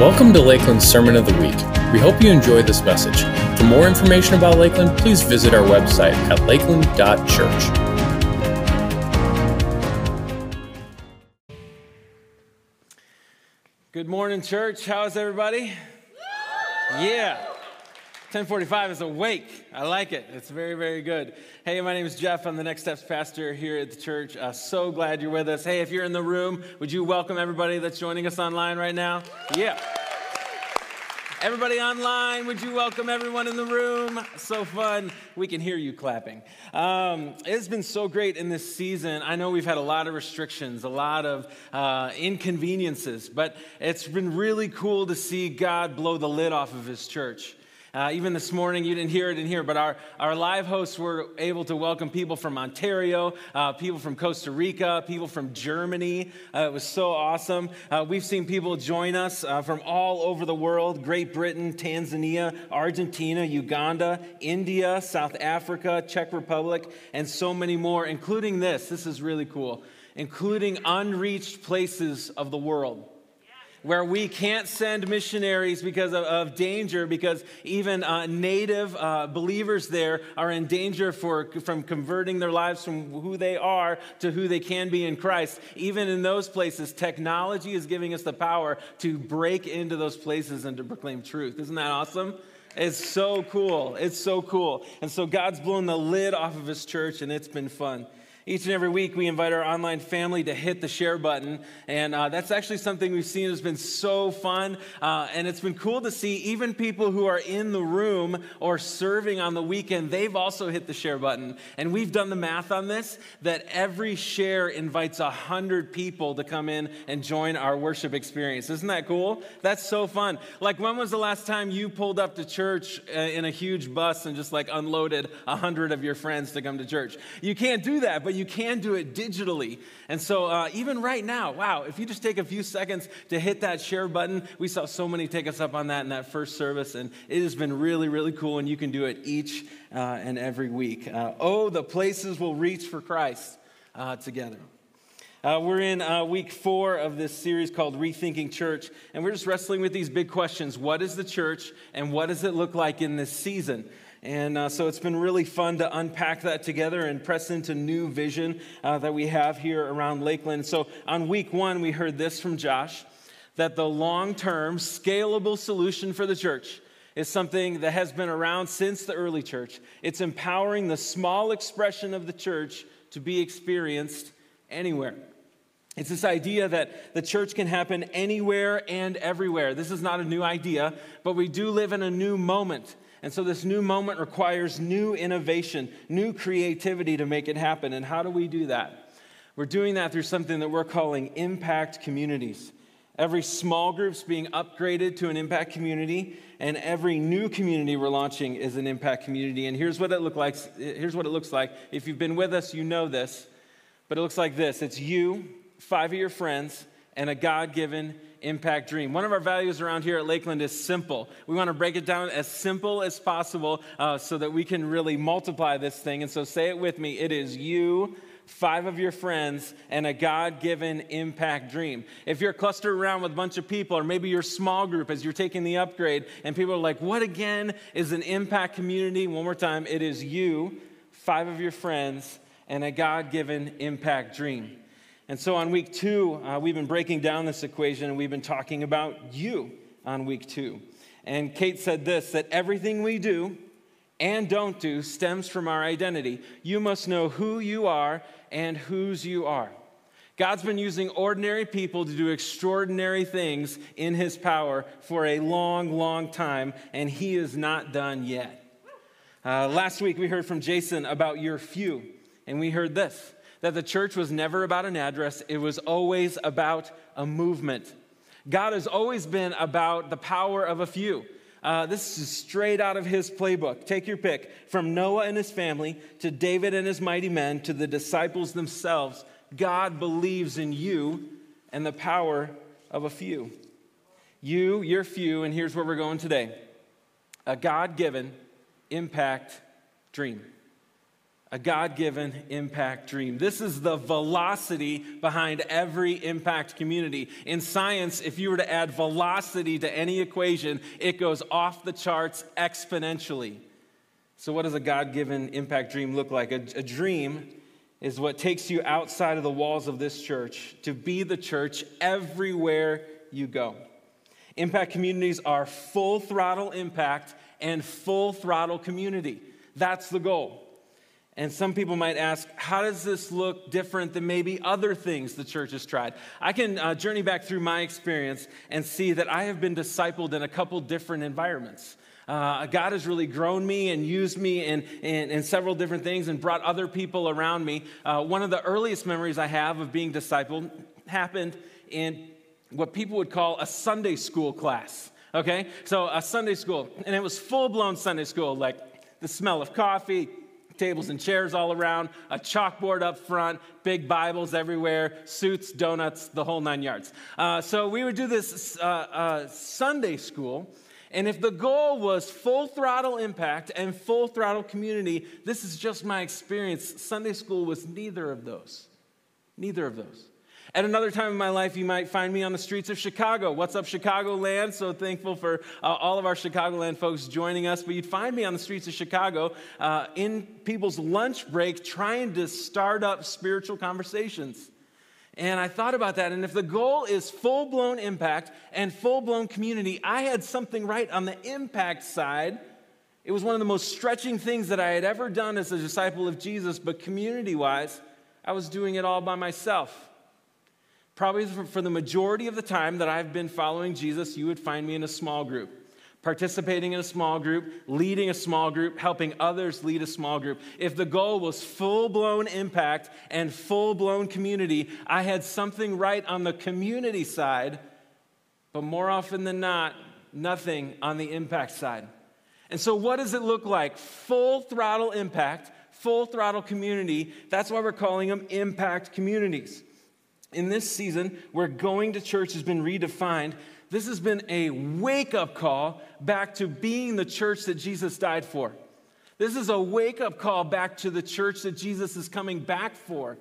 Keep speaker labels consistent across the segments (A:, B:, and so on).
A: Welcome to Lakeland's Sermon of the Week. We hope you enjoy this message. For more information about Lakeland, please visit our website at lakeland.church.
B: Good morning, church. How's everybody? Yeah. 1045 is awake. I like it. It's very, very good. Hey, my name is Jeff. I'm the Next Steps pastor here at the church. Uh, so glad you're with us. Hey, if you're in the room, would you welcome everybody that's joining us online right now? Yeah. Everybody online, would you welcome everyone in the room? So fun. We can hear you clapping. Um, it's been so great in this season. I know we've had a lot of restrictions, a lot of uh, inconveniences, but it's been really cool to see God blow the lid off of his church. Uh, even this morning, you didn't hear it in here, but our, our live hosts were able to welcome people from Ontario, uh, people from Costa Rica, people from Germany. Uh, it was so awesome. Uh, we've seen people join us uh, from all over the world Great Britain, Tanzania, Argentina, Uganda, India, South Africa, Czech Republic, and so many more, including this. This is really cool, including unreached places of the world where we can't send missionaries because of, of danger, because even uh, native uh, believers there are in danger for, from converting their lives from who they are to who they can be in Christ. Even in those places, technology is giving us the power to break into those places and to proclaim truth. Isn't that awesome? It's so cool. It's so cool. And so God's blown the lid off of his church, and it's been fun. Each and every week, we invite our online family to hit the share button. And uh, that's actually something we've seen has been so fun. Uh, and it's been cool to see even people who are in the room or serving on the weekend, they've also hit the share button. And we've done the math on this that every share invites 100 people to come in and join our worship experience. Isn't that cool? That's so fun. Like, when was the last time you pulled up to church uh, in a huge bus and just like unloaded 100 of your friends to come to church? You can't do that, but you can do it digitally. And so, uh, even right now, wow, if you just take a few seconds to hit that share button, we saw so many take us up on that in that first service, and it has been really, really cool. And you can do it each uh, and every week. Uh, oh, the places we'll reach for Christ uh, together. Uh, we're in uh, week four of this series called Rethinking Church, and we're just wrestling with these big questions. What is the church, and what does it look like in this season? And uh, so it's been really fun to unpack that together and press into new vision uh, that we have here around Lakeland. So on week one, we heard this from Josh that the long term, scalable solution for the church is something that has been around since the early church. It's empowering the small expression of the church to be experienced anywhere. It's this idea that the church can happen anywhere and everywhere. This is not a new idea, but we do live in a new moment. And so this new moment requires new innovation, new creativity to make it happen. And how do we do that? We're doing that through something that we're calling impact communities. Every small group's being upgraded to an impact community, and every new community we're launching is an impact community. And here's what it look like. Here's what it looks like. If you've been with us, you know this. But it looks like this. It's you, five of your friends, and a God-given impact dream. One of our values around here at Lakeland is simple. We want to break it down as simple as possible uh, so that we can really multiply this thing. And so say it with me it is you. Five of your friends and a God given impact dream. If you're clustered around with a bunch of people, or maybe your small group as you're taking the upgrade, and people are like, What again is an impact community? One more time, it is you, five of your friends, and a God given impact dream. And so on week two, uh, we've been breaking down this equation and we've been talking about you on week two. And Kate said this that everything we do and don't do stems from our identity. You must know who you are and whose you are. God's been using ordinary people to do extraordinary things in His power for a long, long time, and He is not done yet. Uh, last week, we heard from Jason about your few, and we heard this that the church was never about an address, it was always about a movement. God has always been about the power of a few. Uh, this is straight out of his playbook. Take your pick from Noah and his family to David and his mighty men to the disciples themselves. God believes in you and the power of a few. You, your few, and here's where we're going today a God given impact dream a God given impact dream. This is the velocity behind every impact community. In science, if you were to add velocity to any equation, it goes off the charts exponentially. So, what does a God given impact dream look like? A, a, dream is what takes you outside of the walls of this church to be the church everywhere you go. Impact communities are full throttle impact and full throttle community. That's the goal. And some people might ask, how does this look different than maybe other things the church has tried? I can uh, journey back through my experience and see that I have been discipled in a couple different environments. Uh, God has really grown me and used me in, in, in, several different things and brought other people around me. Uh, one of the earliest memories I have of being discipled happened in what people would call a Sunday school class. Okay? So, a Sunday school, and it was full blown Sunday school, like the smell of coffee, tables and chairs all around, a chalkboard up front, big Bibles everywhere, suits, donuts, the whole nine yards. Uh, so we would do this uh, uh, Sunday school. And if the goal was full throttle impact and full throttle community, this is just my experience. Sunday school was neither of those. Neither of those. At another time in my life, you might find me on the streets of Chicago. What's up, Chicagoland? So thankful for uh, all of our Chicagoland folks joining us. But you'd find me on the streets of Chicago uh, in people's lunch break trying to start up spiritual conversations. And I thought about that. And if the goal is full blown impact and full blown community, I had something right on the impact side. It was one of the most stretching things that I had ever done as a disciple of Jesus, but community wise, I was doing it all by myself. Probably for the majority of the time that I've been following Jesus, you would find me in a small group, participating in a small group, leading a small group, helping others lead a small group. If the goal was full blown impact and full blown community, I had something right on the community side, but more often than not, nothing on the impact side. And so, what does it look like? Full throttle impact, full throttle community. That's why we're calling them impact communities in this season where going to church has been redefined, this has been a wake up call back to being the church that Jesus died for. This is a wake up call back to the church that Jesus is coming back for.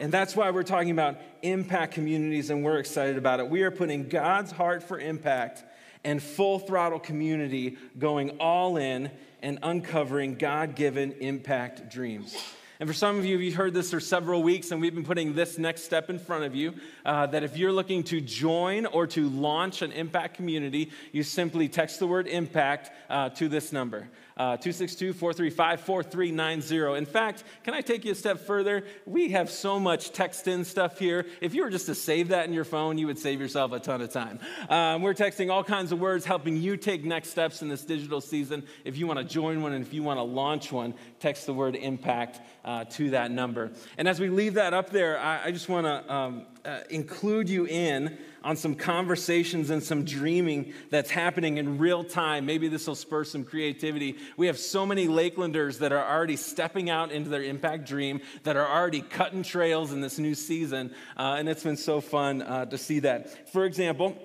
B: And that's why we're talking about impact communities and we're excited about it. We are putting God's heart for impact and full throttle community going all in and uncovering God given impact dreams. And for some of you, you've heard this for several weeks, and we've been putting this next step in front of you uh, that if you're looking to join or to launch an impact community, you simply text the word impact uh, to this number. 262 435 4390. In fact, can I take you a step further? We have so much text in stuff here. If you were just to save that in your phone, you would save yourself a ton of time. Um, we're texting all kinds of words, helping you take next steps in this digital season. If you want to join one and if you want to launch one, text the word impact uh, to that number. And as we leave that up there, I, I just want to um, uh, include you in on some conversations and some dreaming that's happening in real time. Maybe this will spur some creativity. We have so many Lakelanders that are already stepping out into their impact dream, that are already cutting trails in this new season, uh, and it's been so fun uh, to see that. For example,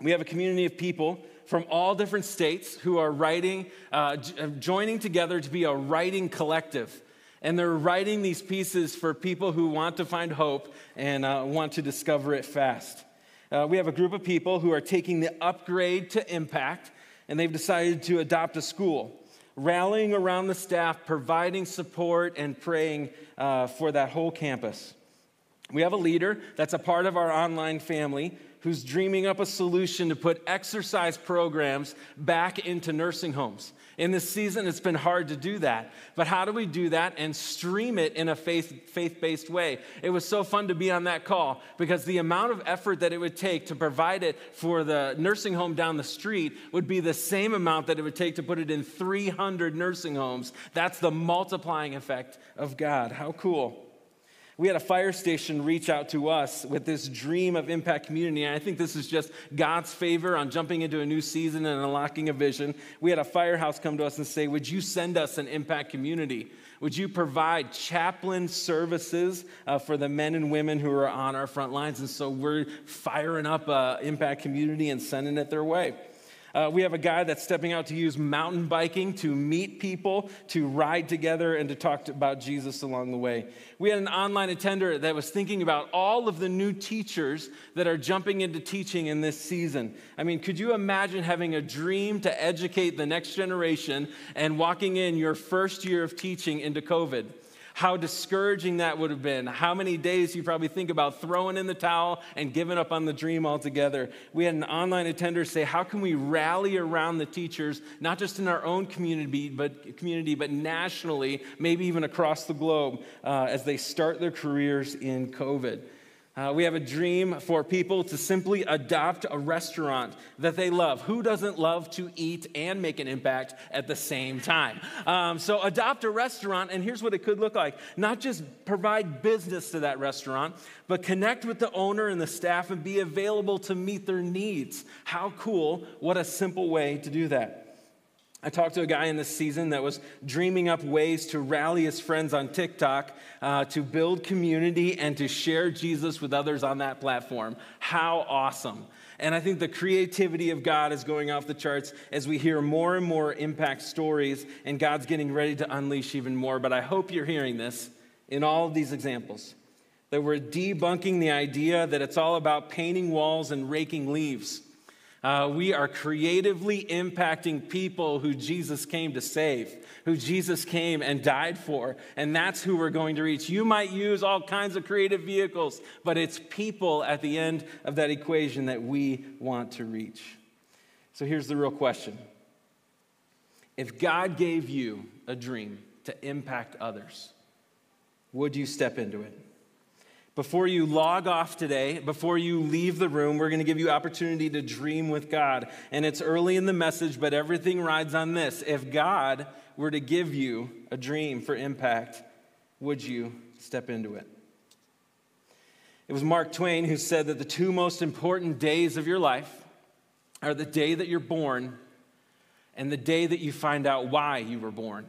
B: we have a community of people from all different states who are writing, uh, uh joining together to be a writing collective. And they're writing these pieces for people who want to find hope and uh, want to discover it fast. Uh, we have a group of people who are taking the upgrade to impact, and they've decided to adopt a school, rallying around the staff, providing support, and praying uh, for that whole campus. We have a leader that's a part of our online family who's dreaming up a solution to put exercise programs back into nursing homes. In this season, it's been hard to do that. But how do we do that and stream it in a faith based way? It was so fun to be on that call because the amount of effort that it would take to provide it for the nursing home down the street would be the same amount that it would take to put it in 300 nursing homes. That's the multiplying effect of God. How cool we had a fire station reach out to us with this dream of impact community. And I think this is just God's favor on jumping into a new season and unlocking a vision. We had a firehouse come to us and say, Would you send us an impact community? Would you provide chaplain services uh, for the men and women who are on our front lines? And so we're firing up an impact community and sending it their way. Uh, we have a guy that's stepping out to use mountain biking to meet people, to ride together, and to talk to, about Jesus along the way. We had an online attender that was thinking about all of the new teachers that are jumping into teaching in this season. I mean, could you imagine having a dream to educate the next generation and walking in your first year of teaching into COVID? How discouraging that would have been. How many days you probably think about throwing in the towel and giving up on the dream altogether. We had an online attender say, How can we rally around the teachers, not just in our own community, but, community, but nationally, maybe even across the globe, uh, as they start their careers in COVID? Uh, we have a dream for people to simply adopt a restaurant that they love. Who doesn't love to eat and make an impact at the same time? Um, so, adopt a restaurant, and here's what it could look like not just provide business to that restaurant, but connect with the owner and the staff and be available to meet their needs. How cool! What a simple way to do that. I talked to a guy in this season that was dreaming up ways to rally his friends on TikTok uh, to build community and to share Jesus with others on that platform. How awesome! And I think the creativity of God is going off the charts as we hear more and more impact stories, and God's getting ready to unleash even more. But I hope you're hearing this in all of these examples that we're debunking the idea that it's all about painting walls and raking leaves. Uh, we are creatively impacting people who Jesus came to save, who Jesus came and died for. And that's who we're going to reach. You might use all kinds of creative vehicles, but it's people at the end of that equation that we want to reach. So here's the real question If God gave you a dream to impact others, would you step into it? Before you log off today, before you leave the room, we're going to give you opportunity to dream with God. And it's early in the message, but everything rides on this. If God were to give you a dream for impact, would you step into it? It was Mark Twain who said that the two most important days of your life are the day that you're born and the day that you find out why you were born.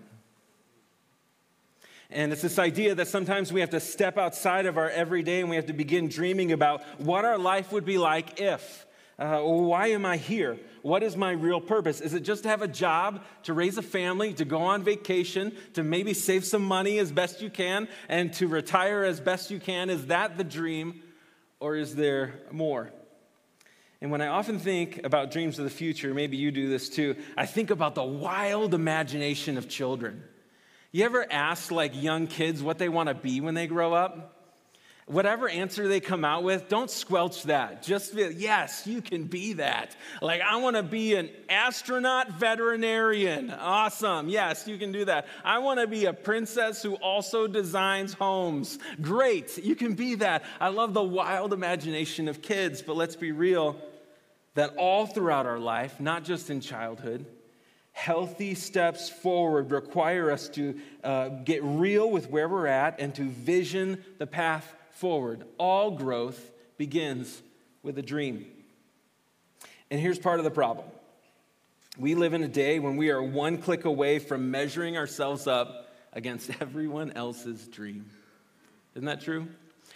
B: And it's this idea that sometimes we have to step outside of our everyday and we have to begin dreaming about what our life would be like if. Uh, why am I here? What is my real purpose? Is it just to have a job, to raise a family, to go on vacation, to maybe save some money as best you can, and to retire as best you can? Is that the dream, or is there more? And when I often think about dreams of the future, maybe you do this too, I think about the wild imagination of children. You ever ask like young kids what they want to be when they grow up? Whatever answer they come out with, don't squelch that. Just yes, you can be that. Like, I want to be an astronaut veterinarian. Awesome. Yes, you can do that. I want to be a princess who also designs homes. Great. You can be that. I love the wild imagination of kids, but let's be real that all throughout our life, not just in childhood, Healthy steps forward require us to uh, get real with where we're at and to vision the path forward. All growth begins with a dream. And here's part of the problem we live in a day when we are one click away from measuring ourselves up against everyone else's dream. Isn't that true?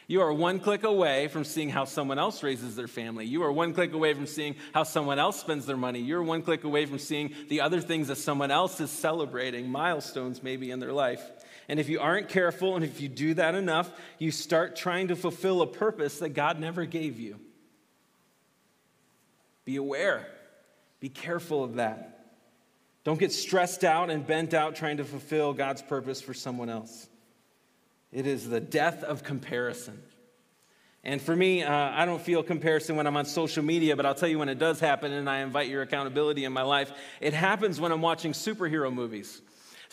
B: You are one click away from seeing how someone else raises their family. You are one click away from seeing how someone else spends their money. You're one click away from seeing the other things that someone else is celebrating, milestones maybe in their life. And if you aren't careful and if you do that enough, you start trying to fulfill a purpose that God never gave you. Be aware, be careful of that. Don't get stressed out and bent out trying to fulfill God's purpose for someone else. It is the death of comparison. And for me, uh, I don't feel comparison when I'm on social media, but I'll tell you when it does happen, and I invite your accountability in my life. It happens when I'm watching superhero movies.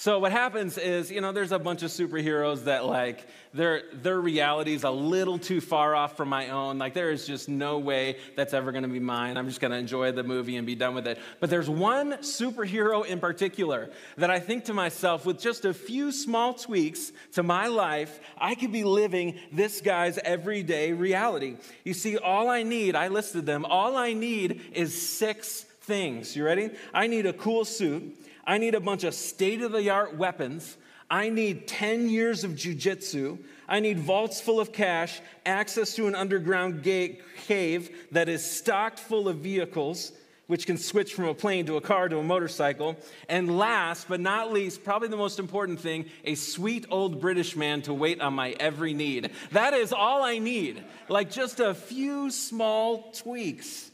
B: So what happens is, you know, there's a bunch of superheroes that like their their reality is a little too far off from my own. Like there is just no way that's ever going to be mine. I'm just going to enjoy the movie and be done with it. But there's one superhero in particular that I think to myself with just a few small tweaks to my life, I could be living this guy's everyday reality. You see, all I need, I listed them, all I need is six things. You ready? I need a cool suit. I need a bunch of state of the art weapons. I need 10 years of jujitsu. I need vaults full of cash, access to an underground gate, cave that is stocked full of vehicles which can switch from a plane to a car to a motorcycle. And last but not least, probably the most important thing, a sweet old British man to wait on my every need. That is all I need, like just a few small tweaks.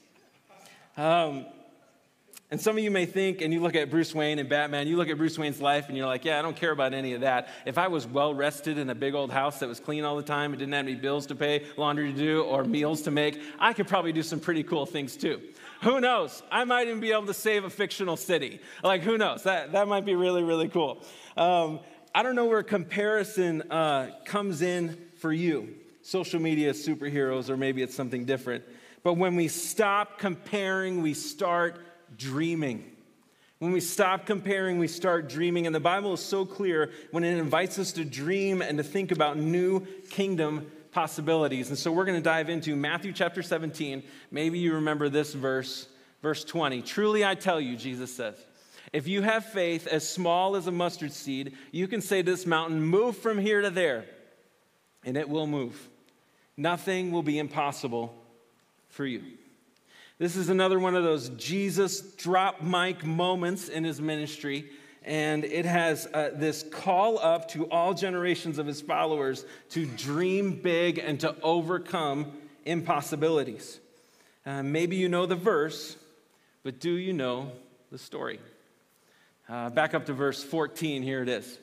B: Um, and some of you may think, and you look at Bruce Wayne and Batman, you look at Bruce Wayne's life and you're like, yeah, I don't care about any of that. If I was well rested in a big old house that was clean all the time and didn't have any bills to pay, laundry to do, or meals to make, I could probably do some pretty cool things too. Who knows? I might even be able to save a fictional city. Like, who knows? That, that might be really, really cool. Um, I don't know where comparison uh, comes in for you social media superheroes, or maybe it's something different. But when we stop comparing, we start dreaming. When we stop comparing, we start dreaming. And the Bible is so clear when it invites us to dream and to think about new kingdom possibilities. And so we're going to dive into Matthew chapter 17. Maybe you remember this verse, verse 20. Truly I tell you, Jesus says, if you have faith as small as a mustard seed, you can say to this mountain, Move from here to there, and it will move. Nothing will be impossible for you. This is another one of those Jesus drop mic moments in his ministry. And it has uh, this call up to all generations of his followers to dream big and to overcome impossibilities. Uh, maybe you know the verse, but do you know the story? Uh, back up to verse 14, here it is.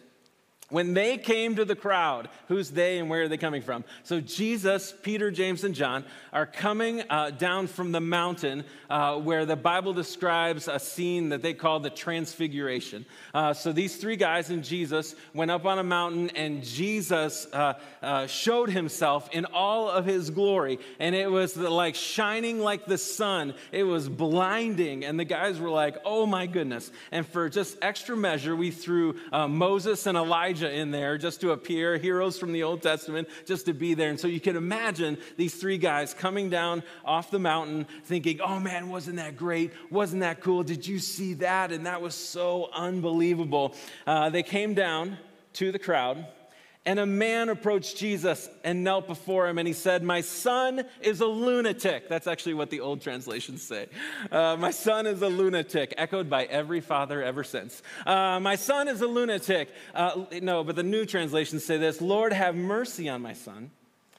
B: When they came to the crowd, who's they and where are they coming from? So Jesus, Peter, James, and John are coming uh, down from the mountain uh, where the Bible describes a scene that they call the Transfiguration. Uh, so these three guys and Jesus went up on a mountain, and Jesus uh, uh, showed himself in all of his glory. And it was like shining like the sun, it was blinding. And the guys were like, oh my goodness. And for just extra measure, we threw uh, Moses and Elijah Elijah in there just to appear, heroes from the Old Testament just to be there. And so you can imagine these three guys coming down off the mountain thinking, oh man, wasn't that great? Wasn't that cool? Did you see that? And that was so unbelievable. Uh, they came down to the crowd and a man approached Jesus and knelt before him, and he said, My son is a lunatic. That's actually what the old translations say. Uh, my son is a lunatic, echoed by every father ever since. Uh, my son is a lunatic. Uh, no, but the new translations say this Lord, have mercy on my son,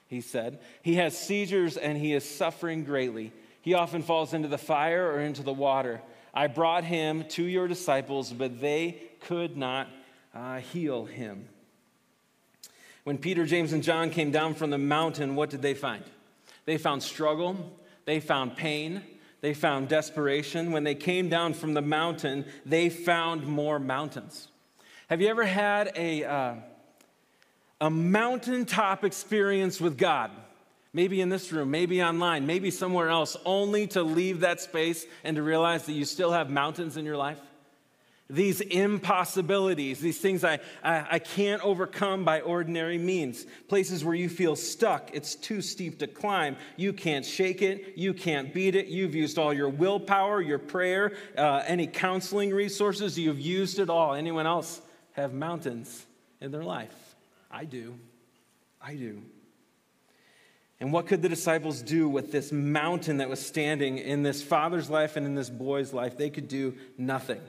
B: he said. He has seizures and he is suffering greatly. He often falls into the fire or into the water. I brought him to your disciples, but they could not uh, heal him. When Peter, James, and John came down from the mountain, what did they find? They found struggle, they found pain, they found desperation. When they came down from the mountain, they found more mountains. Have you ever had a, uh, a mountaintop experience with God? Maybe in this room, maybe online, maybe somewhere else, only to leave that space and to realize that you still have mountains in your life? These impossibilities, these things I, I, I, can't overcome by ordinary means, places where you feel stuck, it's too steep to climb, you can't shake it, you can't beat it, you've used all your willpower, your prayer, uh, any counseling resources, you've used it all. Anyone else have mountains in their life? I do. I do. And what could the disciples do with this mountain that was standing in this father's life and in this boy's life? They could do nothing.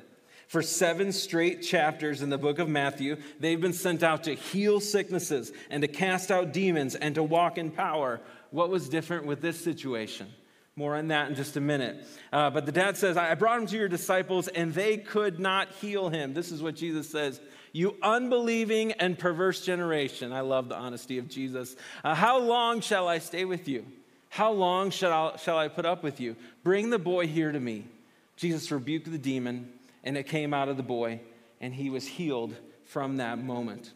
B: For seven straight chapters in the book of Matthew, they've been sent out to heal sicknesses and to cast out demons and to walk in power. What was different with this situation? More on that in just a minute. Uh, but the dad says, I brought him to your disciples and they could not heal him. This is what Jesus says You unbelieving and perverse generation. I love the honesty of Jesus. Uh, how long shall I stay with you? How long shall I, shall I put up with you? Bring the boy here to me. Jesus rebuked the demon and it came out of the boy, and he was healed from that moment.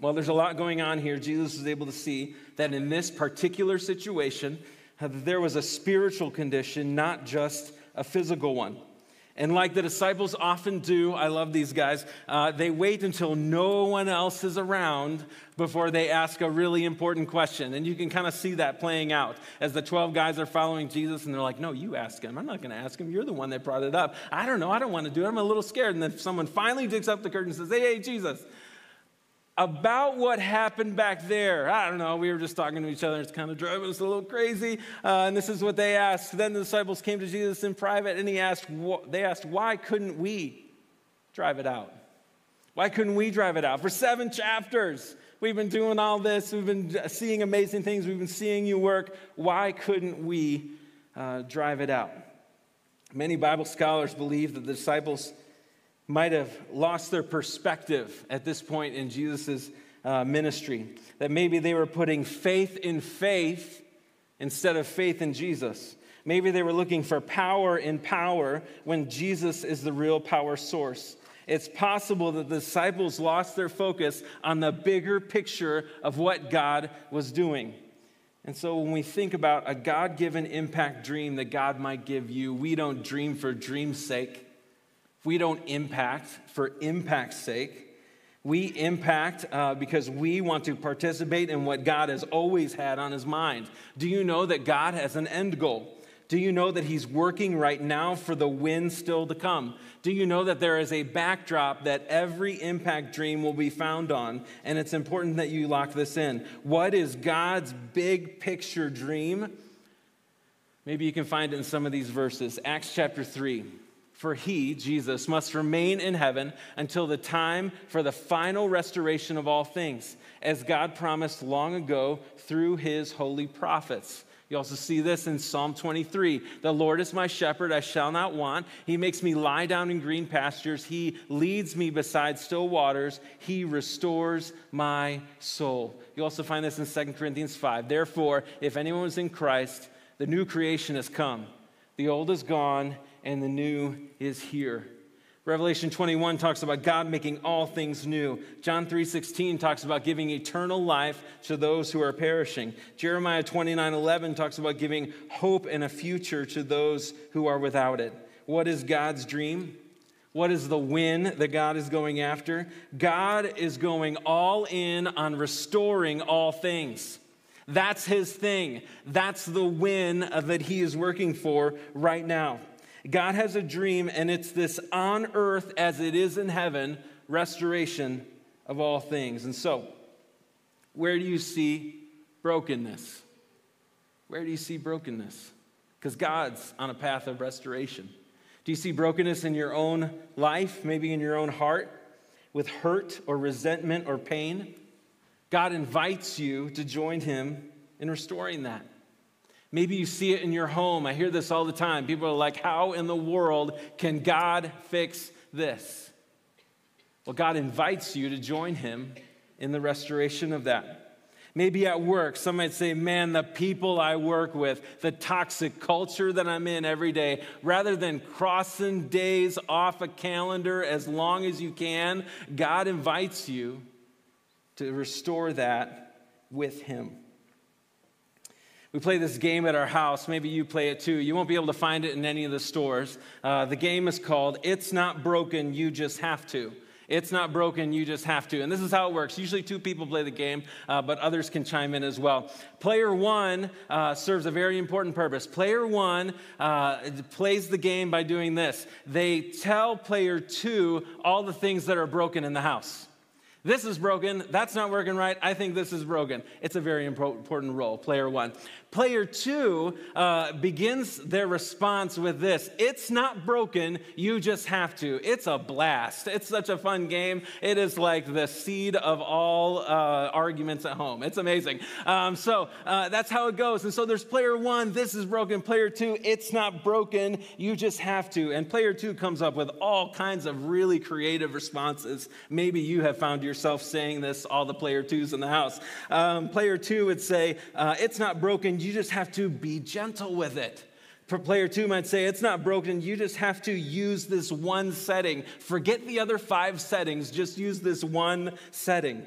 B: Well, there's a lot going on here. Jesus was able to see that in this particular situation, there was a spiritual condition, not just a physical one. And like the disciples often do, I love these guys, uh, they wait until no one else is around before they ask a really important question. And you can kind of see that playing out as the 12 guys are following Jesus and they're like, No, you ask him. I'm not going to ask him. You're the one that brought it up. I don't know. I don't want to do it. I'm a little scared. And then someone finally digs up the curtain and says, Hey, hey, Jesus, about what happened back there. I don't know. We were just talking to each other. It's kind of driving us a little crazy. Uh, and this is what they asked. Then the disciples came to Jesus in private, and he asked, they asked, why couldn't we drive it out? Why couldn't we drive it out? For seven chapters, we've been doing all this. We've been seeing amazing things. We've been seeing you work. Why couldn't we uh, drive it out? Many Bible scholars believe that the disciples might have lost their perspective at this point in Jesus' uh, ministry. That maybe they were putting faith in faith instead of faith in Jesus. Maybe they were looking for power in power when Jesus is the real power source. It's possible that the disciples lost their focus on the bigger picture of what God was doing. And so when we think about a God given impact dream that God might give you, we don't dream for dream's sake we don't impact for impact's sake. We impact uh, because we want to participate in what God has always had on his mind. Do you know that God has an end goal? Do you know that He's working right now for the win still to come? Do you know that there is a backdrop that every impact dream will be found on? And it's important that you lock this in. What is God's big picture dream? Maybe you can find it in some of these verses. Acts chapter 3. For he, Jesus, must remain in heaven until the time for the final restoration of all things, as God promised long ago through his holy prophets. You also see this in Psalm 23. The Lord is my shepherd, I shall not want. He makes me lie down in green pastures. He leads me beside still waters. He restores my soul. You also find this in 2 Corinthians 5. Therefore, if anyone is in Christ, the new creation has come. The old is gone and the new is here. Revelation 21 talks about God making all things new. John 3:16 talks about giving eternal life to those who are perishing. Jeremiah 29:11 talks about giving hope and a future to those who are without it. What is God's dream? What is the win that God is going after? God is going all in on restoring all things. That's his thing. That's the win that he is working for right now. God has a dream, and it's this on earth as it is in heaven restoration of all things. And so, where do you see brokenness? Where do you see brokenness? Because God's on a path of restoration. Do you see brokenness in your own life, maybe in your own heart, with hurt or resentment or pain? God invites you to join Him in restoring that. Maybe you see it in your home. I hear this all the time. People are like, How in the world can God fix this? Well, God invites you to join Him in the restoration of that. Maybe at work, some might say, Man, the people I work with, the toxic culture that I'm in every day, rather than crossing days off a calendar as long as you can, God invites you to restore that with Him. We play this game at our house. Maybe you play it too. You won't be able to find it in any of the stores. Uh, the game is called It's Not Broken, You Just Have to. It's not broken, you just have to. And this is how it works. Usually, two people play the game, uh, but others can chime in as well. Player one uh, serves a very important purpose. Player one uh, plays the game by doing this they tell player two all the things that are broken in the house. This is broken. That's not working right. I think this is broken. It's a very important role, player one. Player two uh, begins their response with this It's not broken, you just have to. It's a blast. It's such a fun game. It is like the seed of all uh, arguments at home. It's amazing. Um, so uh, that's how it goes. And so there's player one, this is broken. Player two, it's not broken, you just have to. And player two comes up with all kinds of really creative responses. Maybe you have found yourself saying this, all the player twos in the house. Um, player two would say, uh, It's not broken, you just have to be gentle with it. For player two might say, it's not broken. You just have to use this one setting. Forget the other five settings, just use this one setting.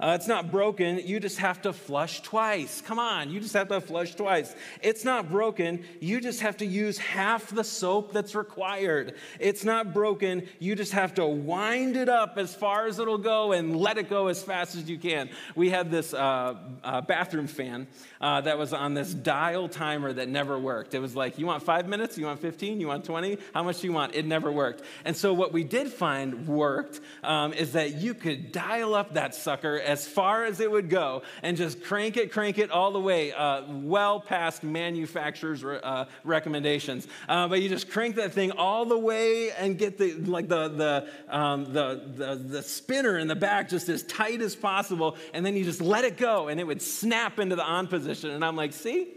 B: Uh, it's not broken. You just have to flush twice. Come on, you just have to flush twice. It's not broken. You just have to use half the soap that's required. It's not broken. You just have to wind it up as far as it'll go and let it go as fast as you can. We had this uh, uh, bathroom fan uh, that was on this dial timer that never worked. It was like, you want five minutes? You want 15? You want 20? How much do you want? It never worked. And so, what we did find worked um, is that you could dial up that sucker as far as it would go and just crank it, crank it all the way, uh, well past manufacturer's uh, recommendations. Uh, but you just crank that thing all the way and get the like the the, um, the the the spinner in the back just as tight as possible, and then you just let it go, and it would snap into the on position. And I'm like, see.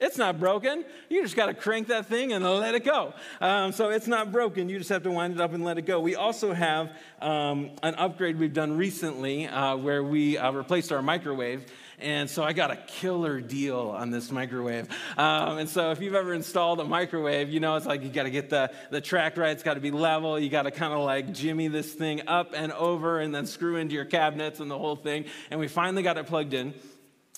B: It's not broken. You just got to crank that thing and let it go. Um, so it's not broken. You just have to wind it up and let it go. We also have um, an upgrade we've done recently uh, where we uh, replaced our microwave. And so I got a killer deal on this microwave. Um, and so if you've ever installed a microwave, you know it's like you got to get the, the track right, it's got to be level. You got to kind of like jimmy this thing up and over and then screw into your cabinets and the whole thing. And we finally got it plugged in.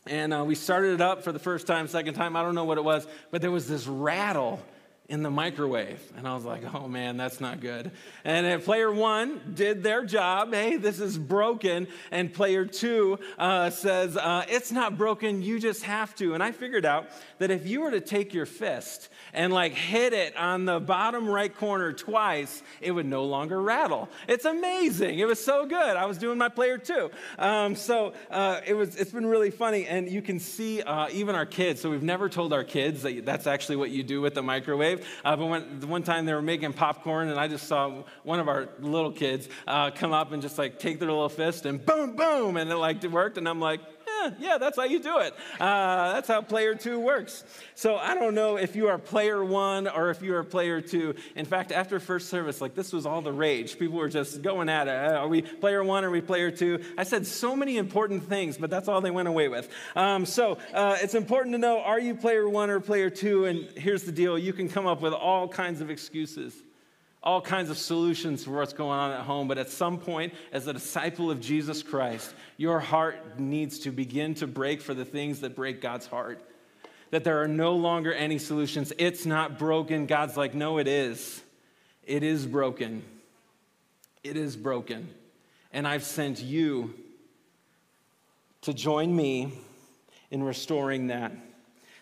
B: And uh, we started it up for the first time, second time, I don't know what it was, but there was this rattle in the microwave. And I was like, oh man, that's not good. And player one did their job. Hey, this is broken. And player two uh, says, uh, it's not broken, you just have to. And I figured out that if you were to take your fist and like hit it on the bottom right corner twice, it would no longer rattle. It's amazing. It was so good. I was doing my player two. Um, so uh, it was, it's been really funny. And you can see uh, even our kids. So we've never told our kids that that's actually what you do with the microwave microwave. Uh, but when, one time they were making popcorn, and I just saw one of our little kids uh, come up and just like take their little fist and boom, boom, and it like it worked. And I'm like, yeah, yeah, that's how you do it. Uh, that's how player two works. So I don't know if you are player one or if you are player two. In fact, after first service, like this was all the rage. People were just going at it. Uh, are we player one are we player two? I said so many important things, but that's all they went away with. Um, so uh, it's important to know are you player one or player two? And here's the deal you can come up with all kinds of excuses all kinds of solutions for what's going on at home, but at some point, as a disciple of Jesus Christ, your heart needs to begin to break for the things that break God's heart. That there are no longer any solutions. It's not broken. God's like, no, it is. It is broken. It is broken. And I've sent you to join me in restoring that.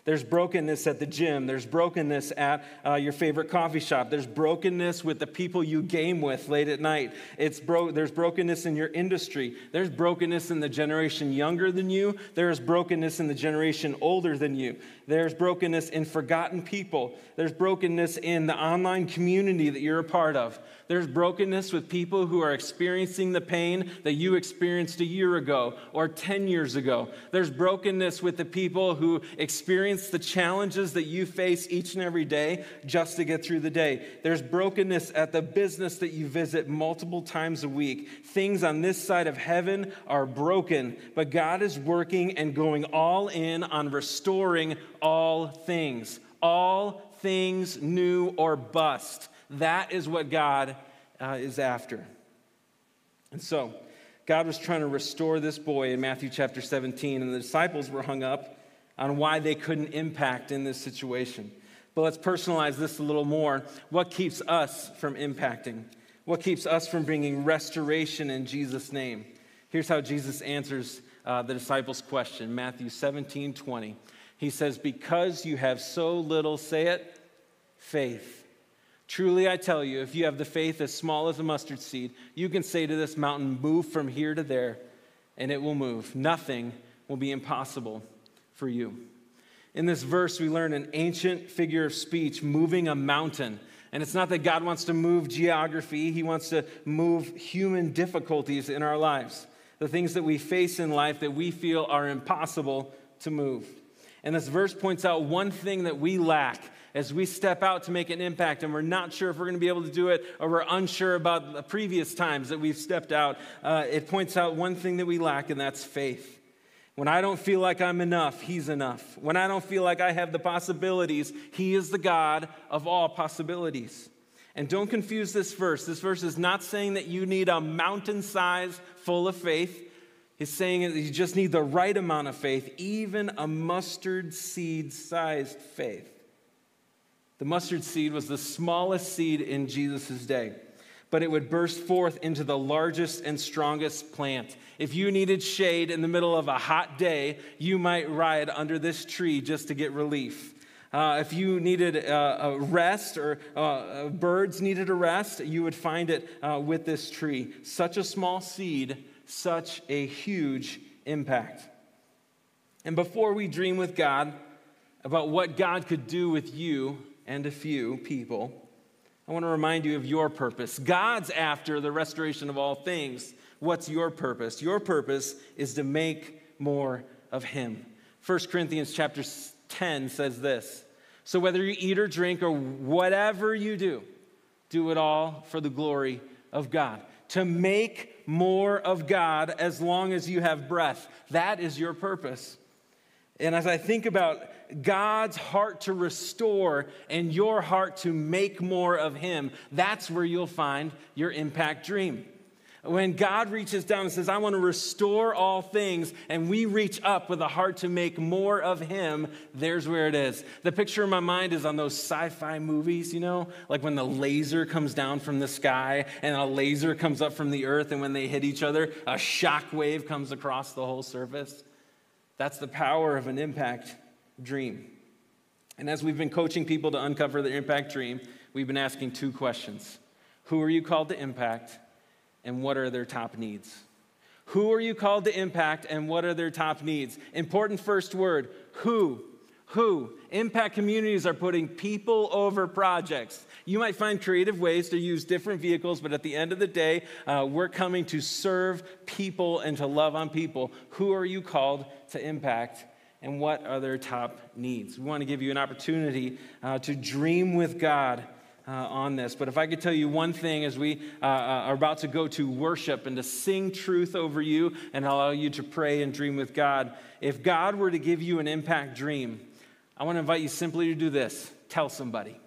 B: There's brokenness at the gym. There's brokenness at uh, your favorite coffee shop. There's brokenness with the people you game with late at night. It's bro- there's brokenness in your industry. There's brokenness in the generation younger than you. There's brokenness in the generation older than you. There's brokenness in forgotten people. There's brokenness in the online community that you're a part of. There's brokenness with people who are experiencing the pain that you experienced a year ago or 10 years ago. There's brokenness with the people who experience the challenges that you face each and every day just to get through the day. There's brokenness at the business that you visit multiple times a week. Things on this side of heaven are broken, but God is working and going all in on restoring all things. All things new or bust. That is what God uh, is after. And so, God was trying to restore this boy in Matthew chapter 17, and the disciples were hung up on why they couldn't impact in this situation. But let's personalize this a little more. What keeps us from impacting? What keeps us from bringing restoration in Jesus' name? Here's how Jesus answers uh, the disciples' question Matthew 17 20. He says, Because you have so little, say it, faith. Truly, I tell you, if you have the faith as small as a mustard seed, you can say to this mountain, Move from here to there, and it will move. Nothing will be impossible for you. In this verse, we learn an ancient figure of speech moving a mountain. And it's not that God wants to move geography, He wants to move human difficulties in our lives, the things that we face in life that we feel are impossible to move. And this verse points out one thing that we lack as we step out to make an impact and we're not sure if we're going to be able to do it or we're unsure about the previous times that we've stepped out, uh, it points out one thing that we lack, and that's faith. When I don't feel like I'm enough, He's enough. When I don't feel like I have the possibilities, He is the God of all possibilities. And don't confuse this verse. This verse is not saying that you need a mountain size full of faith. He's saying that you just need the right amount of faith, even a mustard seed sized faith. The mustard seed was the smallest seed in Jesus' day, but it would burst forth into the largest and strongest plant. If you needed shade in the middle of a hot day, you might ride under this tree just to get relief. Uh, if you needed uh, a rest or uh, uh birds needed a rest, you would find it uh, with this tree. Such a small seed such a huge impact. And before we dream with God about what God could do with you and a few people, I want to remind you of your purpose. God's after the restoration of all things. What's your purpose? Your purpose is to make more of Him. 1 Corinthians chapter 10 says this So whether you eat or drink or whatever you do, do it all for the glory of God to make more of God as long as you have breath. That is your purpose. And as I think about God's heart to restore and your heart to make more of Him, that's where you'll find your impact dream. When God reaches down and says, I want to restore all things, and we reach up with a heart to make more of Him, there's where it is. The picture in my mind is on those sci fi movies, you know, like when the laser comes down from the sky and a laser comes up from the earth, and when they hit each other, a shock wave comes across the whole surface. That's the power of an impact dream. And as we've been coaching people to uncover their impact dream, we've been asking two questions Who are you called to impact? and what are their top needs? Who are you called to impact and what are their top needs? Important first word who. Who? Impact communities are putting people over projects. You might find creative ways to use different vehicles, but at the end of the day, uh, we're coming to serve people and to love on people. Who are you called to impact? And what are their top needs? We want to give you an opportunity uh, to dream with God uh, on this. But if I could tell you one thing as we uh, uh, are about to go to worship and to sing truth over you and allow you to pray and dream with God, if God were to give you an impact dream, I want to invite you simply to do this tell somebody.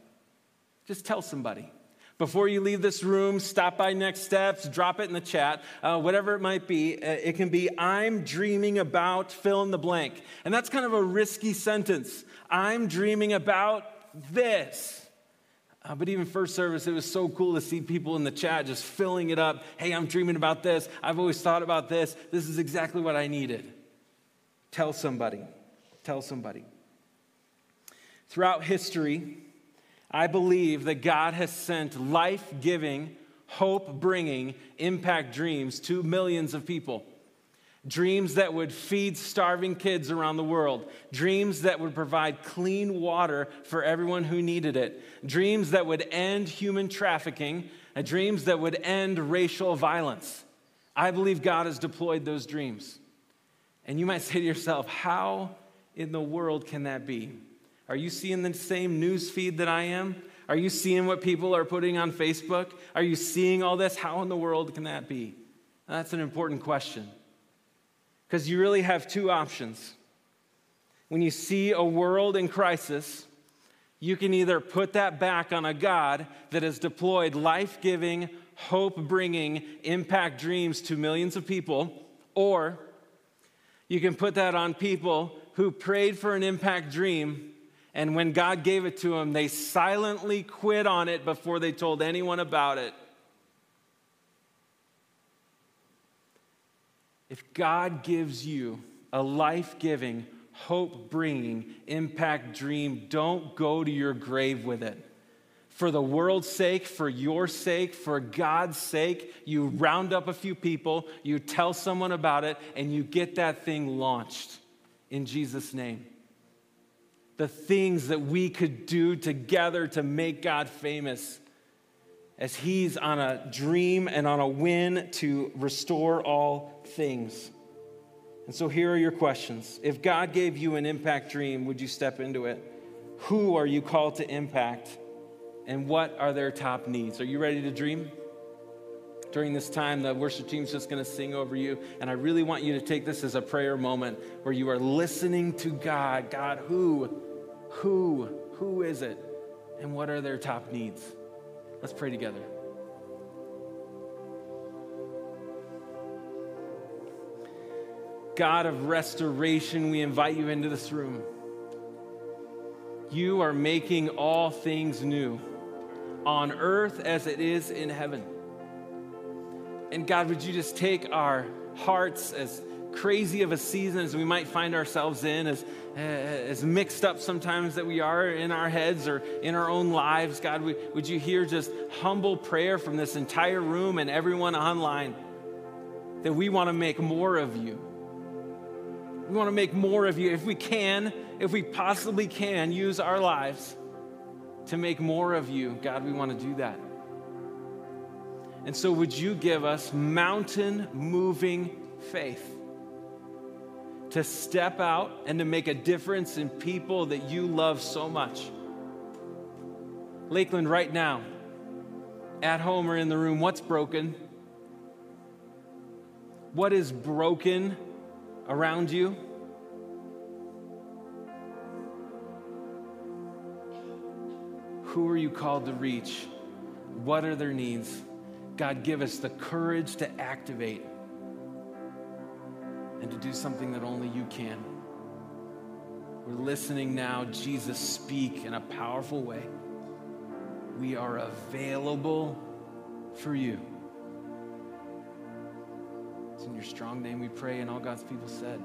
B: Just tell somebody. Before you leave this room, stop by Next Steps, drop it in the chat, uh, whatever it might be. Uh, it can be, I'm dreaming about fill in the blank. And that's kind of a risky sentence. I'm dreaming about this. Uh, but even first service, it was so cool to see people in the chat just filling it up. Hey, I'm dreaming about this. I've always thought about this. This is exactly what I needed. Tell somebody. Tell somebody. Throughout history, I believe that God has sent life giving, hope bringing impact dreams to millions of people dreams that would feed starving kids around the world, dreams that would provide clean water for everyone who needed it, dreams that would end human trafficking, and dreams that would end racial violence. I believe God has deployed those dreams. And you might say to yourself, how in the world can that be? Are you seeing the same news feed that I am? Are you seeing what people are putting on Facebook? Are you seeing all this? How in the world can that be? That's an important question. Because you really have two options. When you see a world in crisis, you can either put that back on a God that has deployed life giving, hope bringing, impact dreams to millions of people, or you can put that on people who prayed for an impact dream, and when God gave it to them, they silently quit on it before they told anyone about it. If God gives you a life giving, hope bringing, impact dream, don't go to your grave with it. For the world's sake, for your sake, for God's sake, you round up a few people, you tell someone about it, and you get that thing launched in Jesus' name. The things that we could do together to make God famous as He's on a dream and on a win to restore all things. And so here are your questions. If God gave you an impact dream, would you step into it? Who are you called to impact? And what are their top needs? Are you ready to dream? During this time, the worship team's just going to sing over you. And I really want you to take this as a prayer moment where you are listening to God. God, who, who, who is it? And what are their top needs? Let's pray together. God of restoration, we invite you into this room. You are making all things new on earth as it is in heaven. And God, would you just take our hearts as crazy of a season as we might find ourselves in, as, eh, as mixed up sometimes that we are in our heads or in our own lives, God, would you hear just humble prayer from this entire room and everyone online that we want to make more of you? We want to make more of you. If we can, if we possibly can, use our lives to make more of you. God, we want to do that. And so, would you give us mountain moving faith to step out and to make a difference in people that you love so much? Lakeland, right now, at home or in the room, what's broken? What is broken around you? Who are you called to reach? What are their needs? God, give us the courage to activate and to do something that only you can. We're listening now, Jesus speak in a powerful way. We are available for you. It's in your strong name we pray, and all God's people said.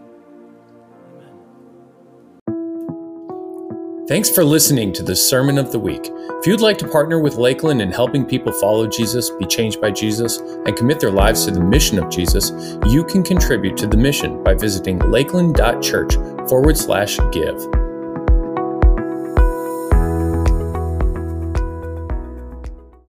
A: Thanks for listening to the Sermon of the Week. If you'd like to partner with Lakeland in helping people follow Jesus, be changed by Jesus, and commit their lives to the mission of Jesus, you can contribute to the mission by visiting lakeland.church forward slash give.